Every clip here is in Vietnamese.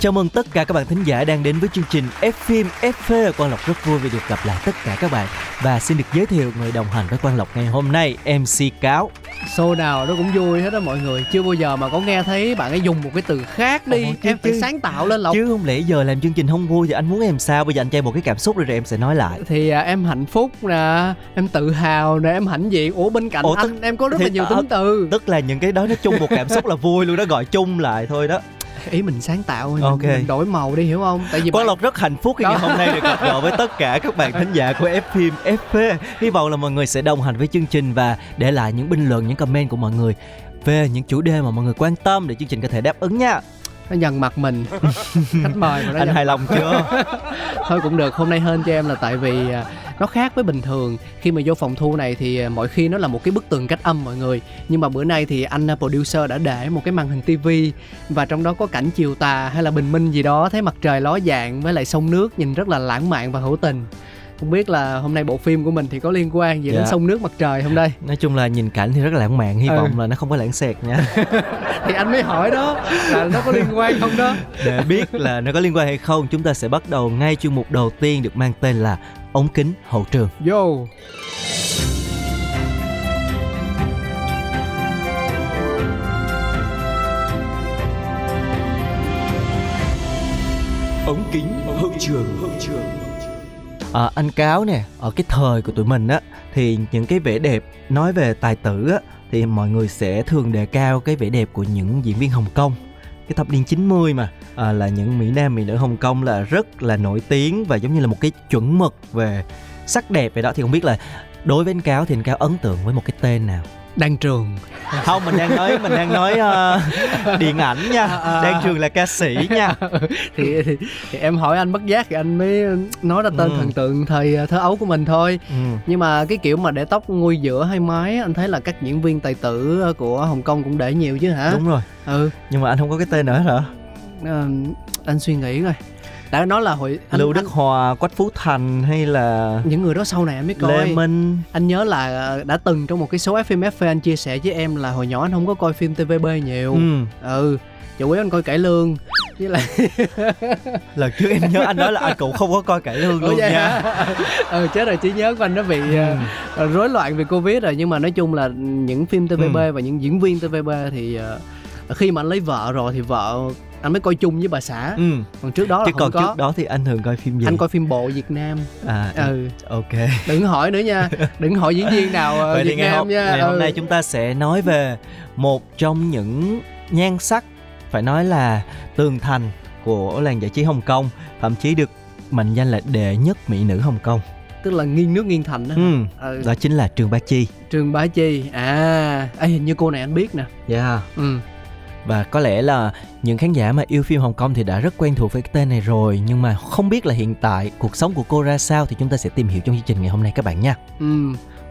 Chào mừng tất cả các bạn thính giả đang đến với chương trình F phim FV. Quang Lộc rất vui vì được gặp lại tất cả các bạn và xin được giới thiệu người đồng hành với Quang Lộc ngày hôm nay MC Cáo. show nào nó cũng vui hết đó mọi người chưa bao giờ mà có nghe thấy bạn ấy dùng một cái từ khác đi Ồ, chứ- em phải chứ- sáng tạo lên lộc Chứ không lẽ giờ làm chương trình không vui thì anh muốn em sao? Bây giờ anh cho em một cái cảm xúc rồi, rồi em sẽ nói lại. thì à, em hạnh phúc nè em tự hào nè em hãnh diện ủa bên cạnh Ủa, anh tức- em có rất là nhiều tính từ Tức là những cái đó nó chung một cảm xúc là vui luôn đó gọi chung lại thôi đó. Ý mình sáng tạo mình, Ok. mình đổi màu đi hiểu không tại vì Quang bạn- Lộc rất hạnh phúc khi ngày hôm nay được gặp gỡ với tất cả các bạn thính giả của F phim FV. Hy vọng là mọi người sẽ đồng hành với chương trình và để lại những bình luận, những comment của mọi người về những chủ đề mà mọi người quan tâm để chương trình có thể đáp ứng nha. nó dần mặt mình khách mời mà nó Anh dần hài lòng chưa? thôi cũng được hôm nay hên cho em là tại vì à, nó khác với bình thường khi mà vô phòng thu này thì à, mọi khi nó là một cái bức tường cách âm mọi người nhưng mà bữa nay thì anh à, producer đã để một cái màn hình tivi và trong đó có cảnh chiều tà hay là bình minh gì đó thấy mặt trời ló dạng với lại sông nước nhìn rất là lãng mạn và hữu tình không biết là hôm nay bộ phim của mình thì có liên quan gì đến Dạ. sông nước mặt trời không đây Nói chung là nhìn cảnh thì rất là lãng mạn, hy Ừ. vọng là nó không có lãng xẹt nha. thì anh mới hỏi đó là nó có liên quan không đó Để biết là nó có liên quan hay không, chúng ta sẽ bắt đầu ngay chuyên mục đầu tiên được mang tên là ống kính hậu trường. vô ống kính hậu trường hậu trường À, anh cáo nè, ở cái thời của tụi mình á thì những cái vẻ đẹp nói về tài tử á thì mọi người sẽ thường đề cao cái vẻ đẹp của những diễn viên Hồng Kông. Cái thập niên 90 mà à, là những mỹ nam mỹ nữ Hồng Kông là rất là nổi tiếng và giống như là một cái chuẩn mực về sắc đẹp vậy đó. Thì không biết là đối với anh cáo thì anh cáo ấn tượng với một cái tên nào? Đan trường. Không mình đang nói mình đang nói ờ, điện ảnh nha À, đang trường là ca sĩ nha. Thì, thì, thì em hỏi anh bất giác thì anh mới nói ra tên Ừ. thần tượng thời ờ, thơ ấu của mình thôi. Ừ. nhưng mà cái kiểu mà để tóc nguôi giữa hay mái anh thấy là các diễn viên tài tử ờ, của hồng kông cũng để nhiều chứ hả? Đúng rồi. Ừ. Nhưng mà anh không có cái tên nữa hả? Ờ, anh suy nghĩ coi đã nói là hồi anh, lưu đức anh, hòa quách phú thành hay là những người đó sau này anh mới coi. Lê minh. Anh nhớ là ờ, đã từng trong một cái số FMFV anh chia sẻ với em là hồi nhỏ anh không có coi phim TVB nhiều. Ừ. ừ chủ yếu anh coi cải lương. Với lại lần trước em nhớ anh nói là anh cũng không có coi cải lương luôn nha. hả? ừ chết rồi trí nhớ của anh nó bị ờ, ờ, rối loạn vì covid rồi. Nhưng mà nói chung là những phim TVB Ừ. và những diễn viên TVB thì ờ, khi mà anh lấy vợ rồi thì vợ anh mới coi chung với bà xã. Ừ. còn trước đó là chứ không còn có. trước đó thì anh thường coi phim gì? Anh coi phim bộ Việt Nam. À ừ. ok. Đừng hỏi nữa nha. Đừng hỏi diễn viên nào ờ, vậy thì Việt ngày Nam hôm, nha. ngày hôm ừ. nay chúng ta sẽ nói về một trong những nhan sắc phải nói là tường thành của làng giải trí Hồng Kông thậm chí được mệnh danh là đệ nhất mỹ nữ Hồng Kông. Tức là nghiêng nước nghiêng thành đó ừ. ừ. đó chính là Trương Bá Chi. Trương Bá Chi. À Ê, hình như cô này anh biết nè. Yeah. ừ và có lẽ là những khán giả mà yêu phim Hồng Kông thì đã rất quen thuộc với cái tên này rồi Nhưng mà không biết là hiện tại cuộc sống của cô ra sao thì chúng ta sẽ tìm hiểu trong chương trình ngày hôm nay các bạn nha Ừ,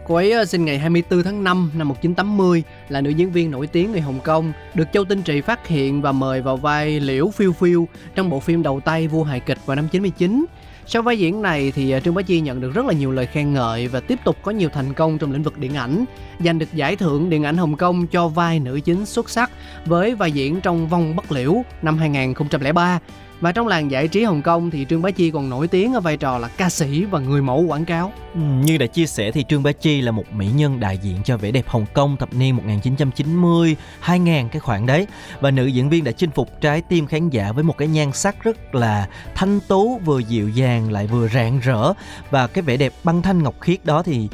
cô ấy ờ, sinh ngày 24 tháng 5 năm 1980 là nữ diễn viên nổi tiếng người Hồng Kông, được Châu Tinh Trì phát hiện và mời vào vai Liễu Phiêu Phiêu trong bộ phim đầu tay vua hài kịch vào năm 99. Sau vai diễn này thì à, Trương Bá Chi nhận được rất là nhiều lời khen ngợi và tiếp tục có nhiều thành công trong lĩnh vực điện ảnh, giành được giải thưởng điện ảnh Hồng Kông cho vai nữ chính xuất sắc với vai diễn trong Vong Bất Liễu năm 2003. Và trong làng giải trí Hồng Kông thì Trương Bá Chi còn nổi tiếng ở vai trò là ca sĩ và người mẫu quảng cáo. Ừ, Như đã chia sẻ thì Trương Bá Chi là một mỹ nhân đại diện cho vẻ đẹp Hồng Kông thập niên 1990, 2000 cái khoảng đấy và nữ diễn viên đã chinh phục trái tim khán giả với một cái nhan sắc rất là thanh tú vừa dịu dàng lại vừa rạng rỡ và cái vẻ đẹp băng thanh ngọc khiết đó thì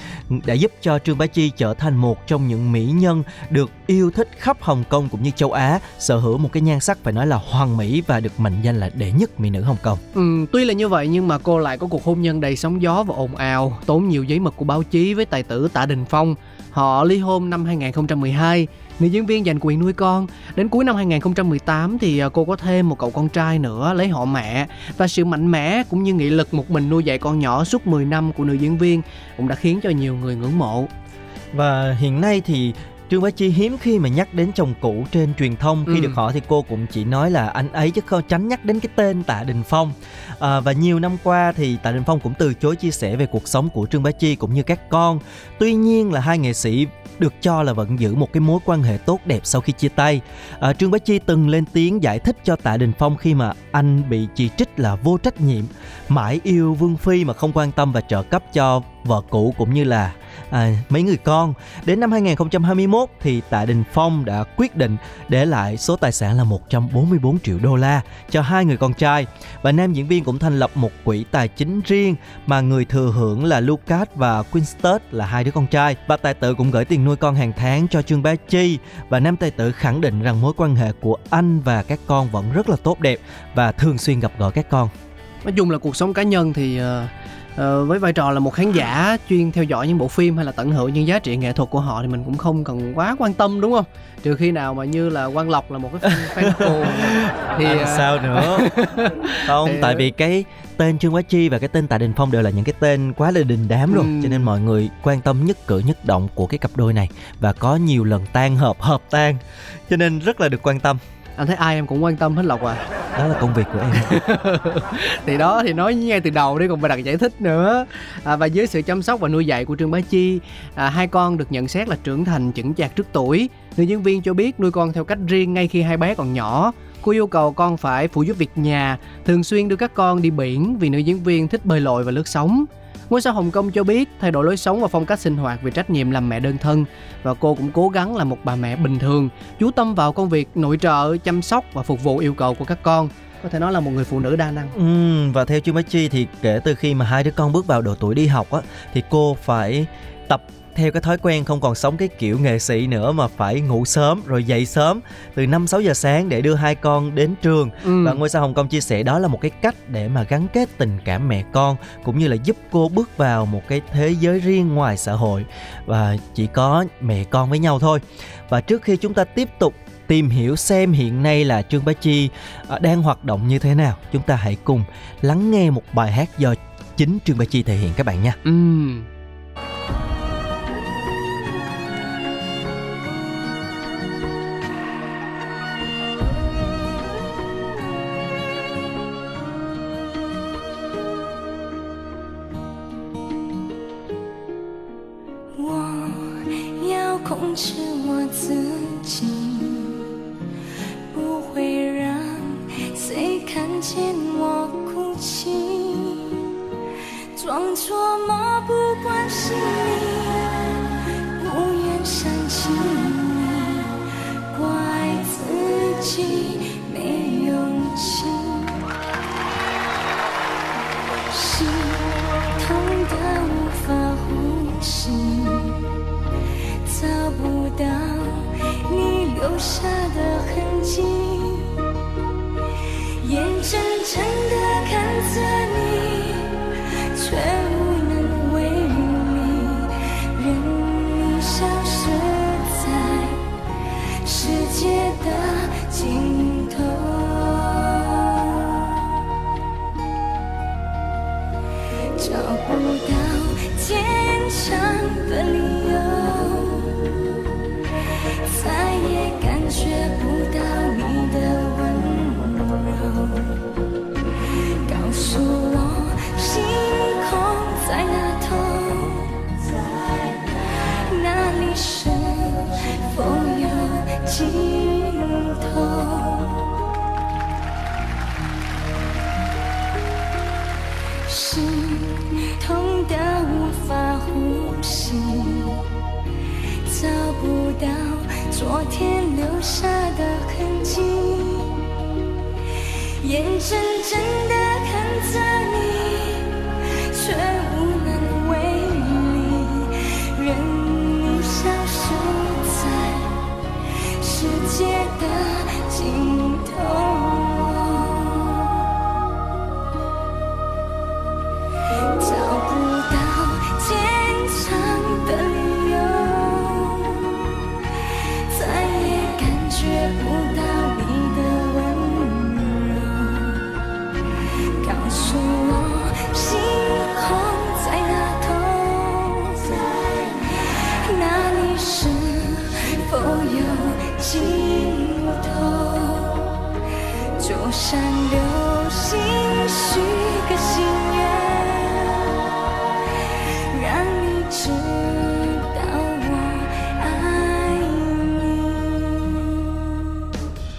đã giúp cho Trương Bá Chi trở thành một trong những mỹ nhân được yêu thích khắp Hồng Kông cũng như châu Á sở hữu một cái nhan sắc phải nói là hoàn mỹ và được mệnh danh là đệ nhất mỹ nữ Hồng Kông. Ừ, tuy là như vậy nhưng mà cô lại có cuộc hôn nhân đầy sóng gió và ồn ào, tốn nhiều giấy mực của báo chí với tài tử Tạ Đình Phong. Họ ly hôn năm 2012 nữ diễn viên giành quyền nuôi con. Đến cuối năm 2018 thì à, cô có thêm một cậu con trai nữa lấy họ mẹ và sự mạnh mẽ cũng như nghị lực một mình nuôi dạy con nhỏ suốt 10 năm của nữ diễn viên cũng đã khiến cho nhiều người ngưỡng mộ. Và hiện nay thì Trương Bá Chi hiếm khi mà nhắc đến chồng cũ trên truyền thông khi ừ. được hỏi thì cô cũng chỉ nói là anh ấy chứ không tránh nhắc đến cái tên Tạ Đình Phong à, và nhiều năm qua thì Tạ Đình Phong cũng từ chối chia sẻ về cuộc sống của Trương Bá Chi cũng như các con tuy nhiên là hai nghệ sĩ được cho là vẫn giữ một cái mối quan hệ tốt đẹp sau khi chia tay. À, Trương Bá Chi từng lên tiếng giải thích cho Tạ Đình Phong khi mà anh bị chỉ trích là vô trách nhiệm, mãi yêu Vương Phi mà không quan tâm và trợ cấp cho vợ cũ cũng như là à, mấy người con. Đến năm 2021 thì Tạ Đình Phong đã quyết định để lại số tài sản là 144 triệu đô la cho hai người con trai. Và nam diễn viên cũng thành lập một quỹ tài chính riêng mà người thừa hưởng là Lucas và Winston là hai đứa con trai. Và tài tử cũng gửi tiền nuôi con hàng tháng cho Trương Bá Chi. Và nam tài tử khẳng định rằng mối quan hệ của anh và các con vẫn rất là tốt đẹp và thường xuyên gặp gỡ các con. Nói chung là cuộc sống cá nhân thì uh, uh, với vai trò là một khán giả chuyên theo dõi những bộ phim hay là tận hưởng những giá trị nghệ thuật của họ thì mình cũng không cần quá quan tâm đúng không? Trừ khi nào mà như là quan lộc là một cái fan fan thì uh... sao nữa? Không thì... tại vì cái tên trương bá chi và cái tên tạ đình phong đều là những cái tên quá là đình đám rồi ừ. cho nên mọi người quan tâm nhất cử nhất động của cái cặp đôi này. Và có nhiều lần tan hợp hợp tan. Cho nên rất là được quan tâm anh thấy ai em cũng quan tâm hết lộc à? Đó là công việc của em. Thì đó thì nói ngay từ đầu đi còn phải đặt giải thích nữa. À, và dưới sự chăm sóc và nuôi dạy của trương bá chi à, hai con được nhận xét là trưởng thành chững chạc trước tuổi. Nữ diễn viên cho biết nuôi con theo cách riêng ngay khi hai bé còn nhỏ. Cô yêu cầu con phải phụ giúp việc nhà thường xuyên đưa các con đi biển vì nữ diễn viên thích bơi lội và lướt sóng Ngôi sao Hồng Kông cho biết thay đổi lối sống và phong cách sinh hoạt vì trách nhiệm làm mẹ đơn thân và cô cũng cố gắng là một bà mẹ bình thường, chú tâm vào công việc nội trợ, chăm sóc và phục vụ yêu cầu của các con có thể nói là một người phụ nữ đa năng. Ừ, và theo chuyên Bách Chi thì kể từ khi mà hai đứa con bước vào độ tuổi đi học á thì cô phải tập theo cái thói quen không còn sống cái kiểu nghệ sĩ nữa mà phải ngủ sớm rồi dậy sớm từ 5 6 giờ sáng để đưa hai con đến trường ừ. và ngôi sao Hồng Kông chia sẻ đó là một cái cách để mà gắn kết tình cảm mẹ con cũng như là giúp cô bước vào một cái thế giới riêng ngoài xã hội và chỉ có mẹ con với nhau thôi. Và trước khi chúng ta tiếp tục tìm hiểu xem hiện nay là Trương Bá Chi à, đang hoạt động như thế nào, chúng ta hãy cùng lắng nghe một bài hát do chính Trương Bá Chi thể hiện các bạn nha. 心痛得无法呼吸找不到你留下的痕迹。心头心痛的无法呼吸，找不到昨天留下的痕迹。眼睁睁的。就像流星许个心愿，让你知道我爱你。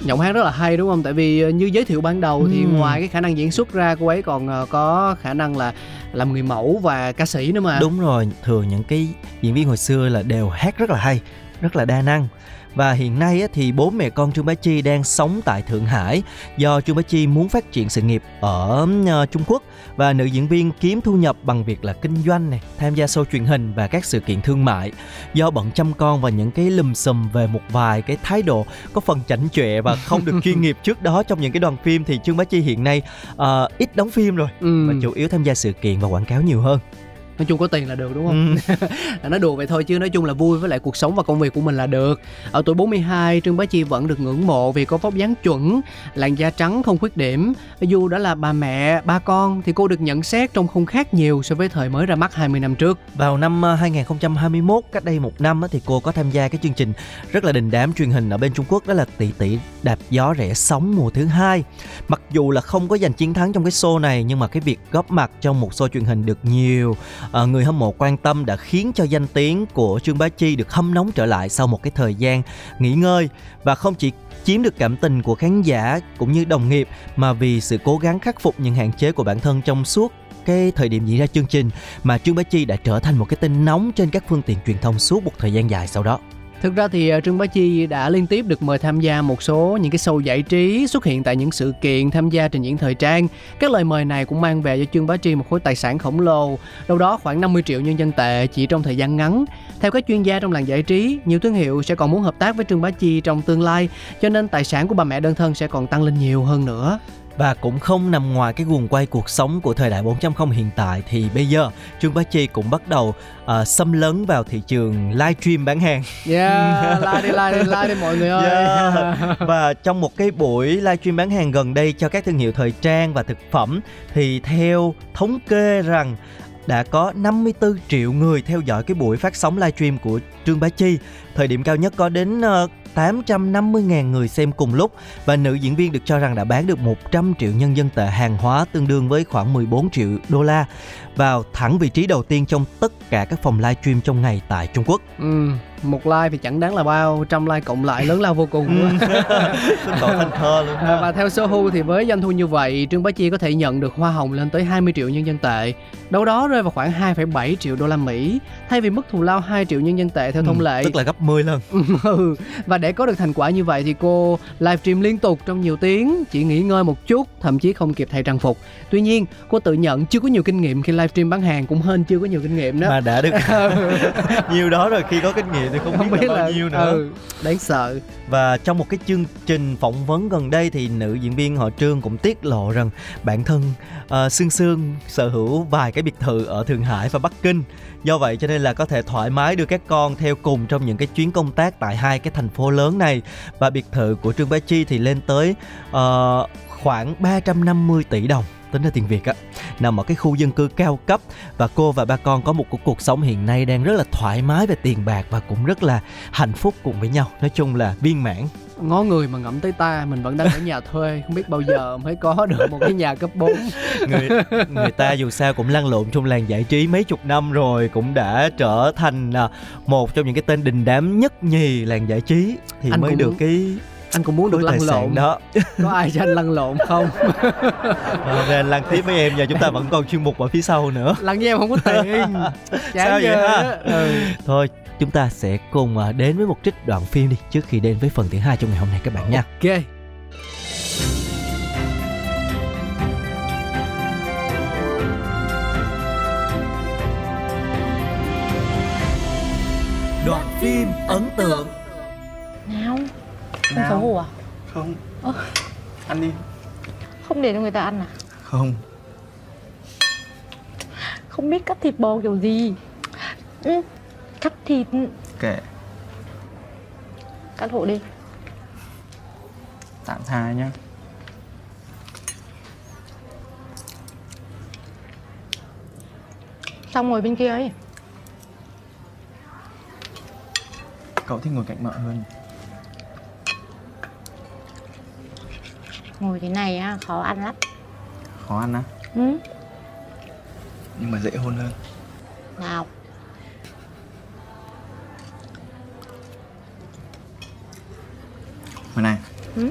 giọng hát rất là hay đúng không tại vì ờ, như giới thiệu ban đầu thì Ừ. ngoài cái khả năng diễn xuất ra cô ấy còn ờ, có khả năng là làm người mẫu và ca sĩ nữa mà Đúng rồi, thường những cái diễn viên hồi xưa là đều hát rất là hay, rất là đa năng. và hiện nay thì bố mẹ con Trương Bá Chi đang sống tại Thượng Hải do Trương Bá Chi muốn phát triển sự nghiệp ở ờ, Trung Quốc và nữ diễn viên kiếm thu nhập bằng việc là kinh doanh này, tham gia show truyền hình và các sự kiện thương mại. Do bận chăm con và những cái lùm xùm về một vài cái thái độ có phần chảnh chọe và không được chuyên nghiệp trước đó trong những cái đoàn phim thì Trương Bá Chi hiện nay ờ, ít đóng phim rồi ừ. và chủ yếu tham gia sự kiện và quảng cáo nhiều hơn. Nói chung có tiền là được đúng không? Ừ. nói đùa vậy thôi chứ nói chung là vui với lại cuộc sống và công việc của mình là được. Ở tuổi 42 Trương Bá Chi vẫn được ngưỡng mộ vì có vóc dáng chuẩn làn da trắng không khuyết điểm. Dù đã là bà mẹ ba con thì cô được nhận xét trông không khác nhiều so với thời mới ra mắt 20 năm trước. Vào năm ờ, 2021, cách đây một năm thì cô có tham gia cái chương trình rất là đình đám truyền hình ở bên Trung Quốc đó là Tỷ Tỷ Đạp Gió Rẽ Sóng mùa thứ hai. Mặc dù là không có giành chiến thắng trong cái show này nhưng mà cái việc góp mặt trong một show truyền hình được nhiều Ờ, người hâm mộ quan tâm đã khiến cho danh tiếng của Trương Bá Chi được hâm nóng trở lại sau một cái thời gian nghỉ ngơi và không chỉ chiếm được cảm tình của khán giả cũng như đồng nghiệp, mà vì sự cố gắng khắc phục những hạn chế của bản thân trong suốt cái thời điểm diễn ra chương trình mà Trương Bá Chi đã trở thành một cái tên nóng trên các phương tiện truyền thông suốt một thời gian dài sau đó. Thực ra thì ờ, Trương Bá Chi đã liên tiếp được mời tham gia một số những cái show giải trí xuất hiện tại những sự kiện tham gia trình diễn thời trang. Các lời mời này cũng mang về cho Trương Bá Chi một khối tài sản khổng lồ, đâu đó khoảng 50 triệu nhân dân tệ chỉ trong thời gian ngắn. Theo các chuyên gia trong làng giải trí, nhiều thương hiệu sẽ còn muốn hợp tác với Trương Bá Chi trong tương lai, cho nên tài sản của bà mẹ đơn thân sẽ còn tăng lên nhiều hơn nữa. Và cũng không nằm ngoài cái guồng quay cuộc sống của thời đại 4.0 hiện tại thì bây giờ Trương Bá Chi cũng bắt đầu ờ, xâm lấn vào thị trường livestream bán hàng. Yeah, like đi, like đi, like đi mọi người ơi. Yeah. Và trong một cái buổi livestream bán hàng gần đây cho các thương hiệu thời trang và thực phẩm thì theo thống kê rằng đã có 54 triệu người theo dõi cái buổi phát sóng livestream của Trương Bá Chi. Thời điểm cao nhất có đến ờ, 850.000 người xem cùng lúc và nữ diễn viên được cho rằng đã bán được 100 triệu nhân dân tệ hàng hóa tương đương với khoảng 14 triệu đô la vào thẳng vị trí đầu tiên trong tất cả các phòng livestream trong ngày tại Trung Quốc. Ừ, một like thì chẳng đáng là bao, trăm like cộng lại lớn lao vô cùng. Cậu thành thơ luôn. À, và theo Sohu thì với doanh thu như vậy, Trương Bá Chi có thể nhận được hoa hồng lên tới 20 triệu nhân dân tệ, đâu đó rơi vào khoảng 2,7 triệu đô la Mỹ, thay vì mức thù lao 2 triệu nhân dân tệ theo thông Ừ, lệ. Tức là gấp 10 lần. Ừ, và để có được thành quả như vậy thì cô livestream liên tục trong nhiều tiếng, chỉ nghỉ ngơi một chút, thậm chí không kịp thay trang phục. Tuy nhiên, cô tự nhận chưa có nhiều kinh nghiệm khi livestream bán hàng cũng hên chưa có nhiều kinh nghiệm đó. mà đã được nhiều đó rồi khi có kinh nghiệm thì không, biết, là bao nhiêu nữa ừ, đáng sợ. và trong một cái chương trình phỏng vấn gần đây thì nữ diễn viên họ Trương cũng tiết lộ rằng bản thân uh, Sương Sương sở hữu vài cái biệt thự ở Thượng Hải và Bắc Kinh. Do vậy cho nên là có thể thoải mái đưa các con theo cùng trong những cái chuyến công tác tại hai cái thành phố lớn này. Và biệt thự của Trương Bá Chi thì lên tới uh, khoảng 350 tỷ đồng tính ra tiền Việt á. Nằm ở cái khu dân cư cao cấp và cô và ba con có một cuộc cuộc sống hiện nay đang rất là thoải mái về tiền bạc và cũng rất là hạnh phúc cùng với nhau. Nói chung là viên mãn. Ngó người mà ngậm tới ta mình vẫn đang ở nhà thuê không biết bao giờ mới có được một cái nhà cấp 4 người người ta dù sao cũng lăn lộn trong làng giải trí mấy chục năm rồi cũng đã trở thành à, một trong những cái tên đình đám nhất nhì làng giải trí. Thì Anh mới cũng- được cái anh cũng muốn được lăn lộn. đó. Có ai cho anh lăn lộn không? Ờ, nên lăn tiếp với em giờ chúng ta vẫn còn chuyên mục ở phía sau nữa. Lăn với em không có tiền. Chán Sao vậy ha? ừ. thôi chúng ta sẽ cùng à, đến với một trích đoạn phim đi trước khi đến với phần thứ hai trong ngày hôm nay các bạn nha. Ok. Đoạn phim ấn tượng Không xấu hổ à? Không. Ơ. Ăn đi. Không để cho người ta ăn à? Không. Không biết cắt thịt bò kiểu gì. Ừ. Cắt thịt. Kệ. Cắt hộ đi. Tạm tha nhá. Xong ngồi bên kia ấy. Cậu thích ngồi cạnh mợ hơn Ngồi thế này á, khó ăn lắm. Khó ăn á? Ừ? Nhưng mà dễ hôn hơn. Nào. Mà này. Ừ?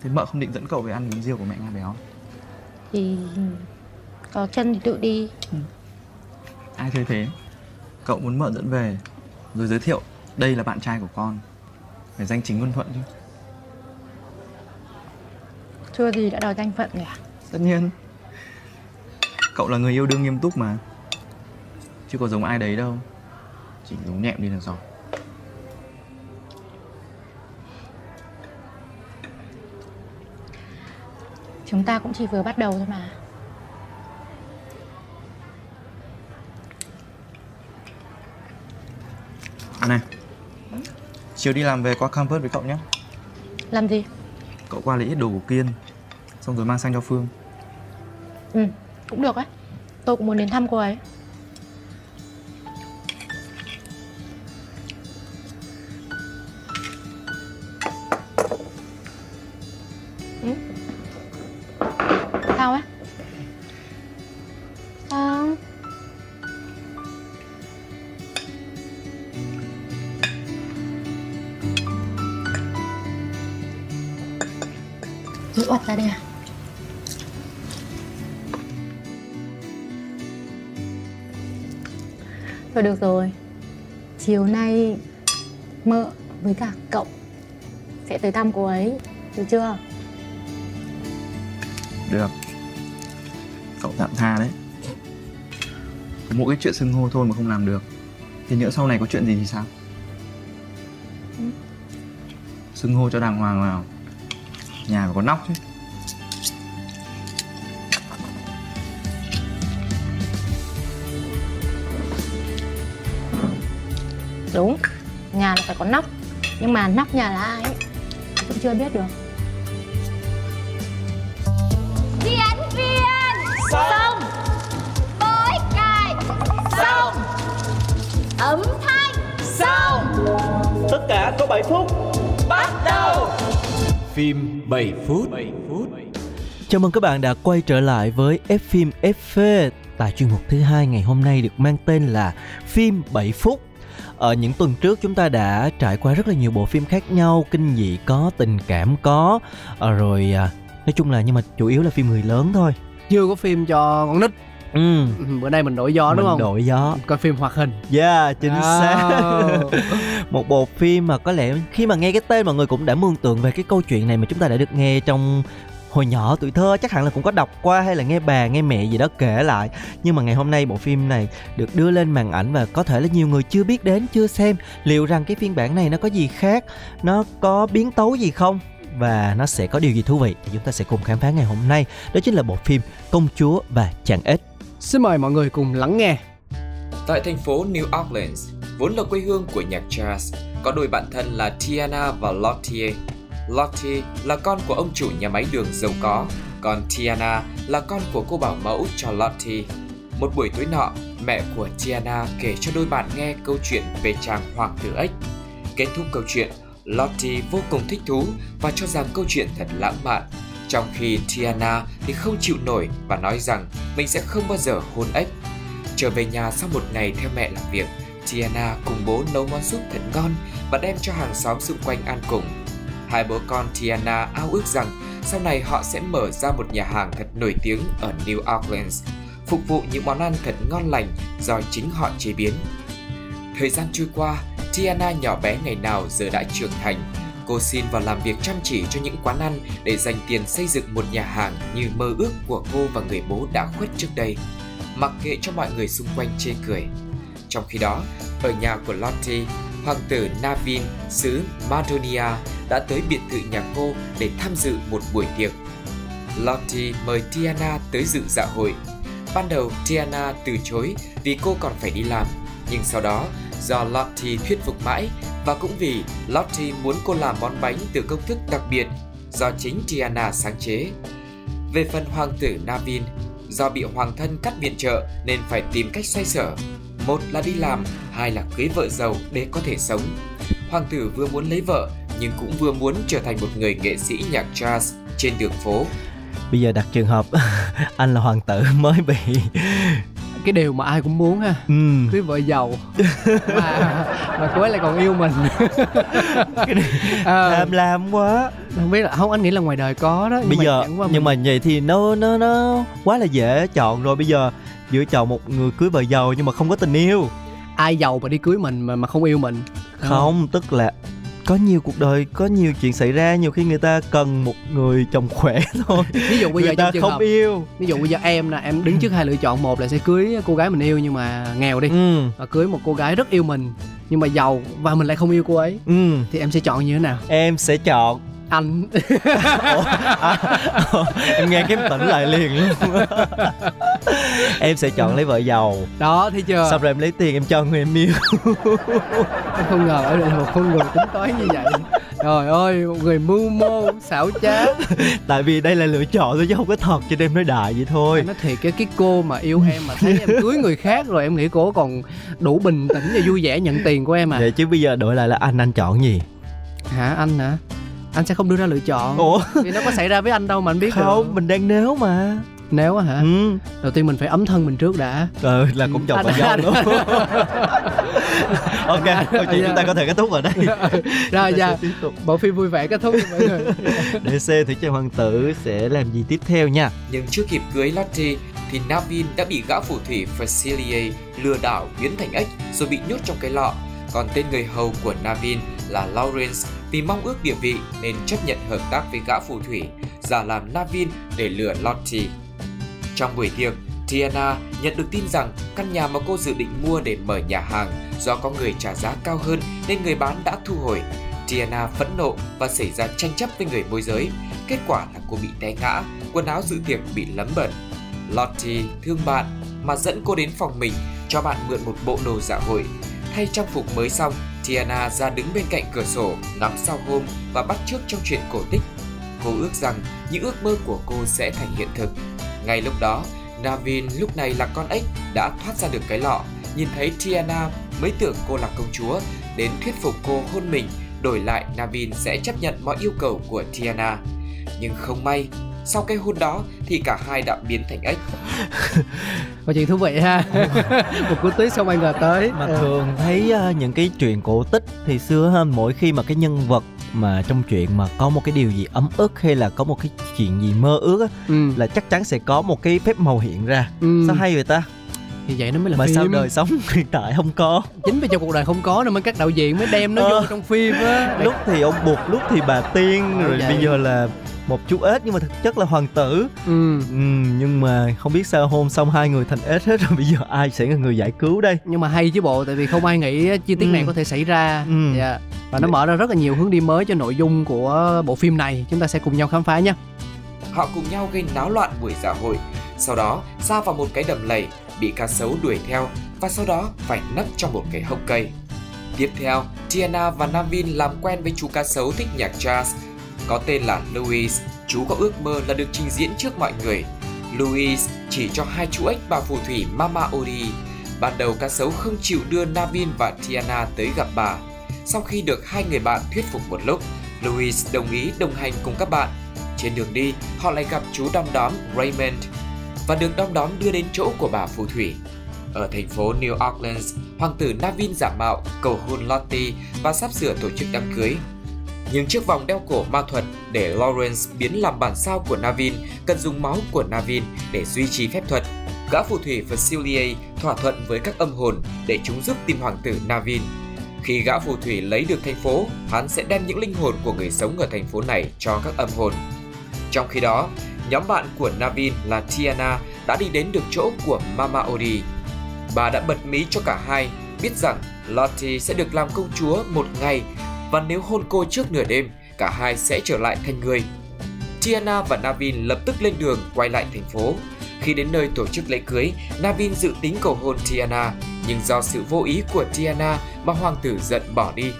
Thế mợ không định dẫn cậu về ăn bún riêu của mẹ Nga béo Thì có chân thì tự đi. Ai chơi thế? Cậu muốn mợ dẫn về Rồi giới thiệu Đây là bạn trai của con. Phải danh chính ngôn thuận chứ Chưa gì đã đòi danh phận rồi à Tất nhiên. Cậu là người yêu đương nghiêm túc mà. Chứ có giống ai đấy đâu. Chỉ giống nhẹm đi là giỏi Chúng ta cũng chỉ vừa bắt đầu thôi mà. À này. Chiều đi làm về qua campus với cậu nhé. Làm gì? Cậu qua lấy ít đồ của Kiên Xong rồi mang sang cho Phương. Ừ, cũng được ấy. Tôi cũng muốn đến thăm cô ấy. Rút oặt ra đây à? Thôi được rồi Chiều nay Mợ với cả cậu Sẽ tới thăm cô ấy Được chưa? Được Cậu tạm tha đấy Có mỗi cái chuyện xưng hô thôi mà không làm được Thì nhỡ sau này có chuyện gì thì sao Ừ. Xưng hô cho đàng hoàng vào Nhà phải có nóc chứ. Đúng Nhà là phải có nóc Nhưng mà nóc nhà là ai ấy? Cũng chưa biết được. Diễn viên! Xong! Bối cài! Xong! Âm thanh! Xong! Tất cả có 7 phút. Bắt đầu Phim 7 phút 7 phút Chào mừng các bạn đã quay trở lại với F phim FV tại chuyên mục thứ hai ngày hôm nay được mang tên là phim 7 phút. Ở những tuần trước chúng ta đã trải qua rất là nhiều bộ phim khác nhau, kinh dị có, tình cảm có, ờ, rồi à, nói chung là nhưng mà chủ yếu là phim người lớn thôi. Chưa có phim cho con nít Ừ, Bữa nay mình đổi gió đúng mình không? đổi gió. Coi phim hoạt hình. Yeah, chính xác. Wow. một bộ phim mà có lẽ khi mà nghe cái tên mọi người cũng đã mường tượng về cái câu chuyện này mà chúng ta đã được nghe trong hồi nhỏ tuổi thơ chắc hẳn là cũng có đọc qua hay là nghe bà nghe mẹ gì đó kể lại. Nhưng mà ngày hôm nay bộ phim này được đưa lên màn ảnh và có thể là nhiều người chưa biết đến chưa xem. Liệu rằng cái phiên bản này nó có gì khác? Nó có biến tấu gì không? Và nó sẽ có điều gì thú vị? Thì chúng ta sẽ cùng khám phá ngày hôm nay. Đó chính là bộ phim công chúa và chàng ếch Xin mời mọi người cùng lắng nghe Tại thành phố New Orleans, vốn là quê hương của nhạc jazz, có đôi bạn thân là Tiana và Lottie. Lottie là con của ông chủ nhà máy đường giàu có, còn Tiana là con của cô bảo mẫu cho Lottie. Một buổi tối nọ, mẹ của Tiana kể cho đôi bạn nghe câu chuyện về chàng hoàng tử ếch. Kết thúc câu chuyện, Lottie vô cùng thích thú và cho rằng câu chuyện thật lãng mạn. Trong khi Tiana thì không chịu nổi và nói rằng mình sẽ không bao giờ hôn ếch. Trở về nhà sau một ngày theo mẹ làm việc, Tiana cùng bố nấu món súp thật ngon và đem cho hàng xóm xung quanh ăn cùng. Hai bố con Tiana ao ước rằng sau này họ sẽ mở ra một nhà hàng thật nổi tiếng ở New Orleans, phục vụ những món ăn thật ngon lành do chính họ chế biến. Thời gian trôi qua, Tiana nhỏ bé ngày nào giờ đã trưởng thành. Cô xin vào làm việc chăm chỉ cho những quán ăn để dành tiền xây dựng một nhà hàng như mơ ước của cô và người bố đã khuất trước đây mặc kệ cho mọi người xung quanh chê cười. Trong khi đó, ở nhà của Lottie, hoàng tử Navin xứ Madonia đã tới biệt thự nhà cô để tham dự một buổi tiệc. Lottie mời Tiana tới dự dạ hội. Ban đầu Tiana từ chối vì cô còn phải đi làm, nhưng sau đó do Lottie thuyết phục mãi và cũng vì Lottie muốn cô làm món bánh từ công thức đặc biệt do chính Tiana sáng chế. Về phần hoàng tử Navin, do bị hoàng thân cắt viện trợ nên phải tìm cách xoay sở. Một là đi làm, hai là cưới vợ giàu để có thể sống. hoàng tử vừa muốn lấy vợ nhưng cũng vừa muốn trở thành một người nghệ sĩ nhạc jazz trên đường phố. Bây giờ đặt trường hợp anh là hoàng tử mới bị cái điều mà ai cũng muốn ha. Ừ. cưới vợ giàu. Mà mà cô ấy lại còn yêu mình. À, tham lam quá. Không biết là không anh nghĩ là ngoài đời có đó nhưng bây mà giờ nhưng mà vậy thì nó nó nó quá là dễ chọn rồi. Bây giờ giữa chọn một người cưới vợ giàu nhưng mà không có tình yêu. Ai giàu mà đi cưới mình mà mà không yêu mình? Không, không tức là có nhiều cuộc đời có nhiều chuyện xảy ra nhiều khi người ta cần một người chồng khỏe thôi ví dụ bây người giờ ta không hợp, yêu ví dụ bây giờ em nè em đứng trước hai lựa chọn một là sẽ cưới cô gái mình yêu nhưng mà nghèo đi ừ. và cưới một cô gái rất yêu mình nhưng mà giàu và mình lại không yêu cô ấy ừ. thì em sẽ chọn như thế nào em sẽ chọn anh. Ủa, à, em nghe cái tỉnh lại liền luôn. Em sẽ chọn lấy vợ giàu. Đó thấy chưa? Sau rồi em lấy tiền em cho người em yêu. Em không ngờ ở đây một con người tính toán như vậy. Trời ơi một người mưu mô xảo trá. Tại vì đây là lựa chọn thôi chứ không có thật cho nên em nói đại vậy thôi. Nó thiệt cái cái cô mà yêu em mà thấy em cưới người khác rồi em nghĩ cô còn đủ bình tĩnh và vui vẻ nhận tiền của em à. Vậy chứ bây giờ đổi lại là anh anh chọn gì? Hả? Anh hả anh sẽ không đưa ra lựa chọn. Ủa? Vì nó có xảy ra với anh đâu mà anh biết không được. mình đang nếu mà. Nếu á hả? Ừ. đầu tiên mình phải ấm thân mình trước đã. Ừ là cũng chọn bà dâu luôn ok câu chuyện chúng ta có thể kết thúc ở đây. Rồi dạ. bộ phim vui vẻ kết thúc mọi người. Để xem thử cho hoàng tử sẽ làm gì tiếp theo nha. Nhưng chưa kịp cưới Lottie thì Navin đã bị gã phù thủy Facilier lừa đảo biến thành ếch rồi bị nhốt trong cái lọ. Còn tên người hầu của Navin là Lawrence vì mong ước địa vị nên chấp nhận hợp tác với gã phù thủy, giả làm Navin để lừa Lottie. Trong buổi tiệc, Tiana nhận được tin rằng căn nhà mà cô dự định mua để mở nhà hàng do có người trả giá cao hơn nên người bán đã thu hồi. Tiana phẫn nộ và xảy ra tranh chấp với người môi giới. Kết quả là cô bị té ngã, quần áo dự tiệc bị lấm bẩn. Lottie thương bạn mà dẫn cô đến phòng mình cho bạn mượn một bộ đồ dạ hội. Thay trang phục mới xong, Tiana ra đứng bên cạnh cửa sổ ngắm sao hôm và bắt chước trong chuyện cổ tích. Cô ước rằng những ước mơ của cô sẽ thành hiện thực. Ngay lúc đó, Navin lúc này là con ếch đã thoát ra được cái lọ, nhìn thấy Tiana mới tưởng cô là công chúa, đến thuyết phục cô hôn mình, đổi lại Navin sẽ chấp nhận mọi yêu cầu của Tiana. Nhưng không may, sau cái hôn đó thì cả hai đã biến thành ếch. Câu chuyện thú vị ha. một cú tuyết xong ai ngờ tới. Mà thường thấy uh, những cái chuyện cổ tích thì xưa ha, mỗi khi mà cái nhân vật mà trong chuyện mà có một cái điều gì ấm ức hay là có một cái chuyện gì mơ ước á ừ. là chắc chắn sẽ có một cái phép màu hiện ra ừ. sao hay vậy ta thì vậy nó mới là mà phim. sao đời sống hiện tại không có chính vì trong cuộc đời không có nên mới các đạo diễn mới đem nó ờ. vô trong phim á lúc thì ông bụt lúc thì bà tiên rồi vậy. bây giờ là một chú ếch nhưng mà thực chất là hoàng tử ừ. ừ nhưng mà không biết sao hôm xong hai người thành ếch hết rồi bây giờ ai sẽ là người giải cứu đây nhưng mà hay chứ bộ tại vì không ai nghĩ chi tiết ừ. này có thể xảy ra ừ. yeah. Dạ. và nó mở ra rất là nhiều hướng đi mới cho nội dung của bộ phim này chúng ta sẽ cùng nhau khám phá nhé họ cùng nhau gây náo loạn buổi dạ hội sau đó ra vào một cái đầm lầy bị cá sấu đuổi theo và sau đó phải nấp trong một cái hốc cây tiếp theo Tiana và Navin làm quen với chú cá sấu thích nhạc jazz có tên là Louis. Chú có ước mơ là được trình diễn trước mọi người. Louis chỉ cho hai chú ếch bà phù thủy Mama Ori. Ban đầu cá sấu không chịu đưa Navin và Tiana tới gặp bà. Sau khi được hai người bạn thuyết phục một lúc, Louis đồng ý đồng hành cùng các bạn. Trên đường đi, họ lại gặp chú đom đóm Raymond và được đom đóm đưa đến chỗ của bà phù thủy. Ở thành phố New Orleans, hoàng tử Navin giả mạo cầu hôn Lottie và sắp sửa tổ chức đám cưới. Nhưng chiếc vòng đeo cổ ma thuật để Lawrence biến làm bản sao của Navin cần dùng máu của Navin để duy trì phép thuật. Gã phù thủy Facilier thỏa thuận với các âm hồn để chúng giúp tìm hoàng tử Navin. Khi gã phù thủy lấy được thành phố, hắn sẽ đem những linh hồn của người sống ở thành phố này cho các âm hồn. Trong khi đó, nhóm bạn của Navin là Tiana đã đi đến được chỗ của Mama Odi. Bà đã bật mí cho cả hai biết rằng Lottie sẽ được làm công chúa một ngày và nếu hôn cô trước nửa đêm, cả hai sẽ trở lại thành người. Tiana và Navin lập tức lên đường quay lại thành phố. Khi đến nơi tổ chức lễ cưới, Navin dự tính cầu hôn Tiana, nhưng do sự vô ý của Tiana mà hoàng tử giận bỏ đi.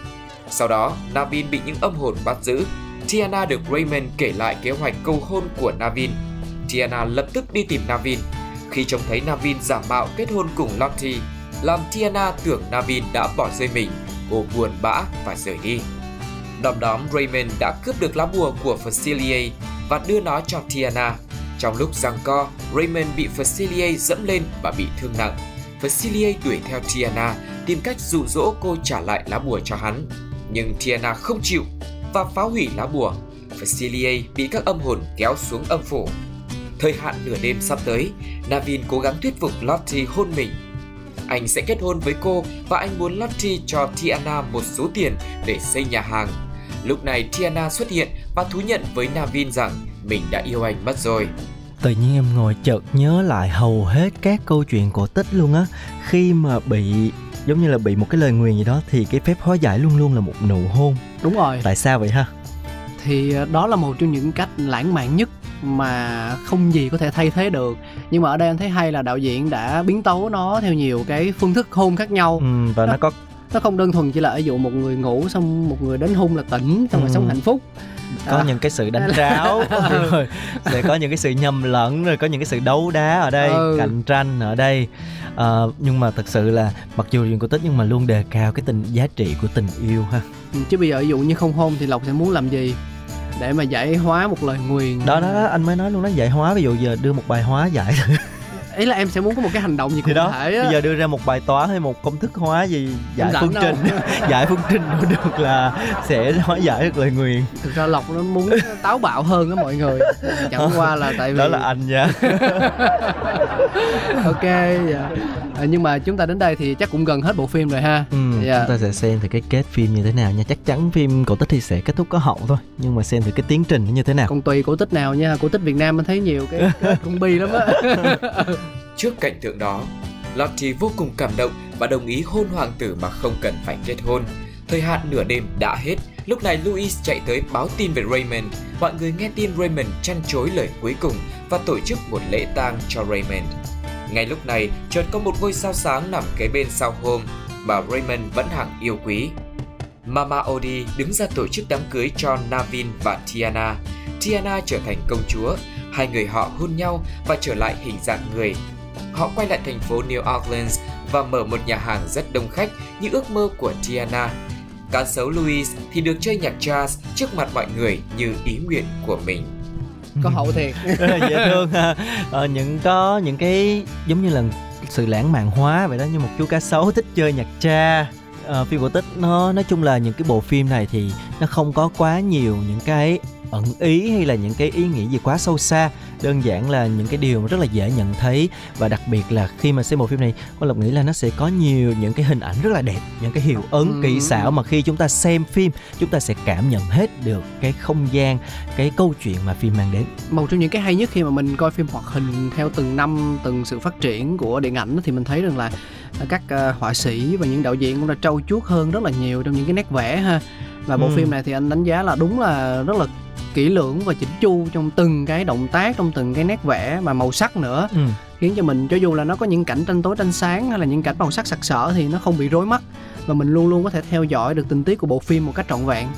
Sau đó, Navin bị những âm hồn bắt giữ. Tiana được Raymond kể lại kế hoạch cầu hôn của Navin. Tiana lập tức đi tìm Navin. Khi trông thấy Navin giả mạo kết hôn cùng Lottie, làm Tiana tưởng Navin đã bỏ rơi mình cô buồn bã và rời đi. Đom đóm Raymond đã cướp được lá bùa của Facilier và đưa nó cho Tiana. Trong lúc giằng co, Raymond bị Facilier dẫm lên và bị thương nặng. Facilier đuổi theo Tiana, tìm cách dụ dỗ cô trả lại lá bùa cho hắn. Nhưng Tiana không chịu và phá hủy lá bùa. Facilier bị các âm hồn kéo xuống âm phủ. Thời hạn nửa đêm sắp tới, Navin cố gắng thuyết phục Lottie hôn mình. Anh sẽ kết hôn với cô và anh muốn Lottie cho Tiana một số tiền để xây nhà hàng. Lúc này Tiana xuất hiện và thú nhận với Navin rằng mình đã yêu anh mất rồi tự nhiên em ngồi chợt nhớ lại hầu hết các câu chuyện cổ tích luôn á. Khi mà bị giống như là bị một cái lời nguyền gì đó thì cái phép hóa giải luôn luôn là một nụ hôn. Đúng rồi. Tại sao vậy ha? Thì ờ, đó là một trong những cách lãng mạn nhất mà không gì có thể thay thế được. Nhưng mà ở đây anh thấy hay là đạo diễn đã biến tấu nó theo nhiều cái phương thức hôn khác nhau. Ừ, và nó có nó không đơn thuần chỉ là ví dụ một người ngủ xong một người đến hung là tỉnh xong rồi Ừ. sống hạnh phúc. Có À. những cái sự đánh tráo. Rồi. Sẽ có những cái sự nhầm lẫn rồi có những cái sự đấu đá ở đây Ừ. cạnh tranh ở đây. Ờ, nhưng mà thật sự là mặc dù chuyện cổ tích nhưng mà luôn đề cao cái tình giá trị của tình yêu ha. Ừ, chứ bây giờ ví dụ như không hôn thì lộc sẽ muốn làm gì để mà giải hóa một lời nguyền? Đó đó, đó anh mới nói luôn đó giải hóa. Ví dụ giờ đưa một bài hóa giải ý là em sẽ muốn có một cái hành động gì cụ thì đó thể á. bây giờ đưa ra một bài toán hay một công thức hóa gì giải phương đâu. trình giải phương trình được là sẽ hóa giải được lời nguyền. Thực ra lộc nó muốn táo bạo hơn á mọi người. Chẳng qua là tại vì đó là anh nha. Ok dạ. à, nhưng mà chúng ta đến đây thì chắc cũng gần hết bộ phim rồi ha. Ừ, Dạ. chúng ta sẽ xem thử cái kết phim như thế nào nha. Chắc chắn phim cổ tích thì sẽ kết thúc có hậu thôi nhưng mà xem thử cái tiến trình nó như thế nào. Còn tùy cổ tích nào nha. Cổ tích việt nam anh thấy nhiều cái kết cũng bi lắm á Trước cảnh tượng đó, Lottie vô cùng cảm động và đồng ý hôn hoàng tử mà không cần phải kết hôn. Thời hạn nửa đêm đã hết, lúc này Louis chạy tới báo tin về Raymond. Mọi người nghe tin Raymond chăn chối lời cuối cùng và tổ chức một lễ tang cho Raymond. Ngay lúc này, chợt có một ngôi sao sáng nằm kế bên sau hôm mà Raymond vẫn hằng yêu quý. Mama Odi đứng ra tổ chức đám cưới cho Navin và Tiana. Tiana trở thành công chúa, hai người họ hôn nhau và trở lại hình dạng người. Họ quay lại thành phố New Orleans và mở một nhà hàng rất đông khách như ước mơ của Tiana. Cá sấu Louis thì được chơi nhạc jazz trước mặt mọi người như ý nguyện của mình. có hậu thiệt rất là dễ thương ha ờ, những có những cái giống như là sự lãng mạn hóa vậy đó như một chú cá sấu thích chơi nhạc tra Ờ, phim cổ tích nó nói chung là những cái bộ phim này thì nó không có quá nhiều những cái ẩn ý hay là những cái ý nghĩa gì quá sâu xa đơn giản là những cái điều rất là dễ nhận thấy và đặc biệt là khi mà xem bộ phim này con lộc nghĩ là nó sẽ có nhiều những cái hình ảnh rất là đẹp những cái hiệu ứng kỹ Ừ. xảo mà khi chúng ta xem phim chúng ta sẽ cảm nhận hết được cái không gian cái câu chuyện mà phim mang đến một trong những cái hay nhất khi mà mình coi phim hoạt hình theo từng năm từng sự phát triển của điện ảnh thì mình thấy rằng là các ờ, họa sĩ và những đạo diễn cũng đã trau chuốt hơn rất là nhiều trong những cái nét vẽ ha và bộ Ừ. phim này thì anh đánh giá là đúng là rất là kỹ lưỡng và chỉnh chu trong từng cái động tác trong từng cái nét vẽ và màu sắc nữa. Ừ. khiến cho mình cho dù là nó có những cảnh tranh tối tranh sáng hay là những cảnh màu sắc sặc sỡ thì nó không bị rối mắt. Và mình luôn luôn có thể theo dõi được tình tiết của bộ phim một cách trọn vẹn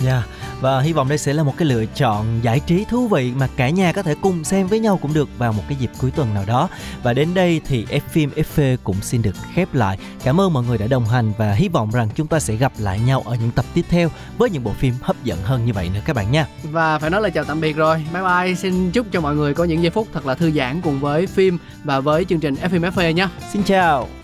Dạ, và hy vọng đây sẽ là một cái lựa chọn giải trí thú vị mà cả nhà có thể cùng xem với nhau cũng được vào một cái dịp cuối tuần nào đó. Và đến đây thì F phim FV cũng xin được khép lại. Cảm ơn mọi người đã đồng hành và hy vọng rằng chúng ta sẽ gặp lại nhau ở những tập tiếp theo với những bộ phim hấp dẫn hơn như vậy nữa các bạn nha. Và phải nói lời chào tạm biệt rồi. Bye bye. Xin chúc cho mọi người có những giây phút thật là thư giãn cùng với phim và với chương trình FM FA nhé. Xin chào.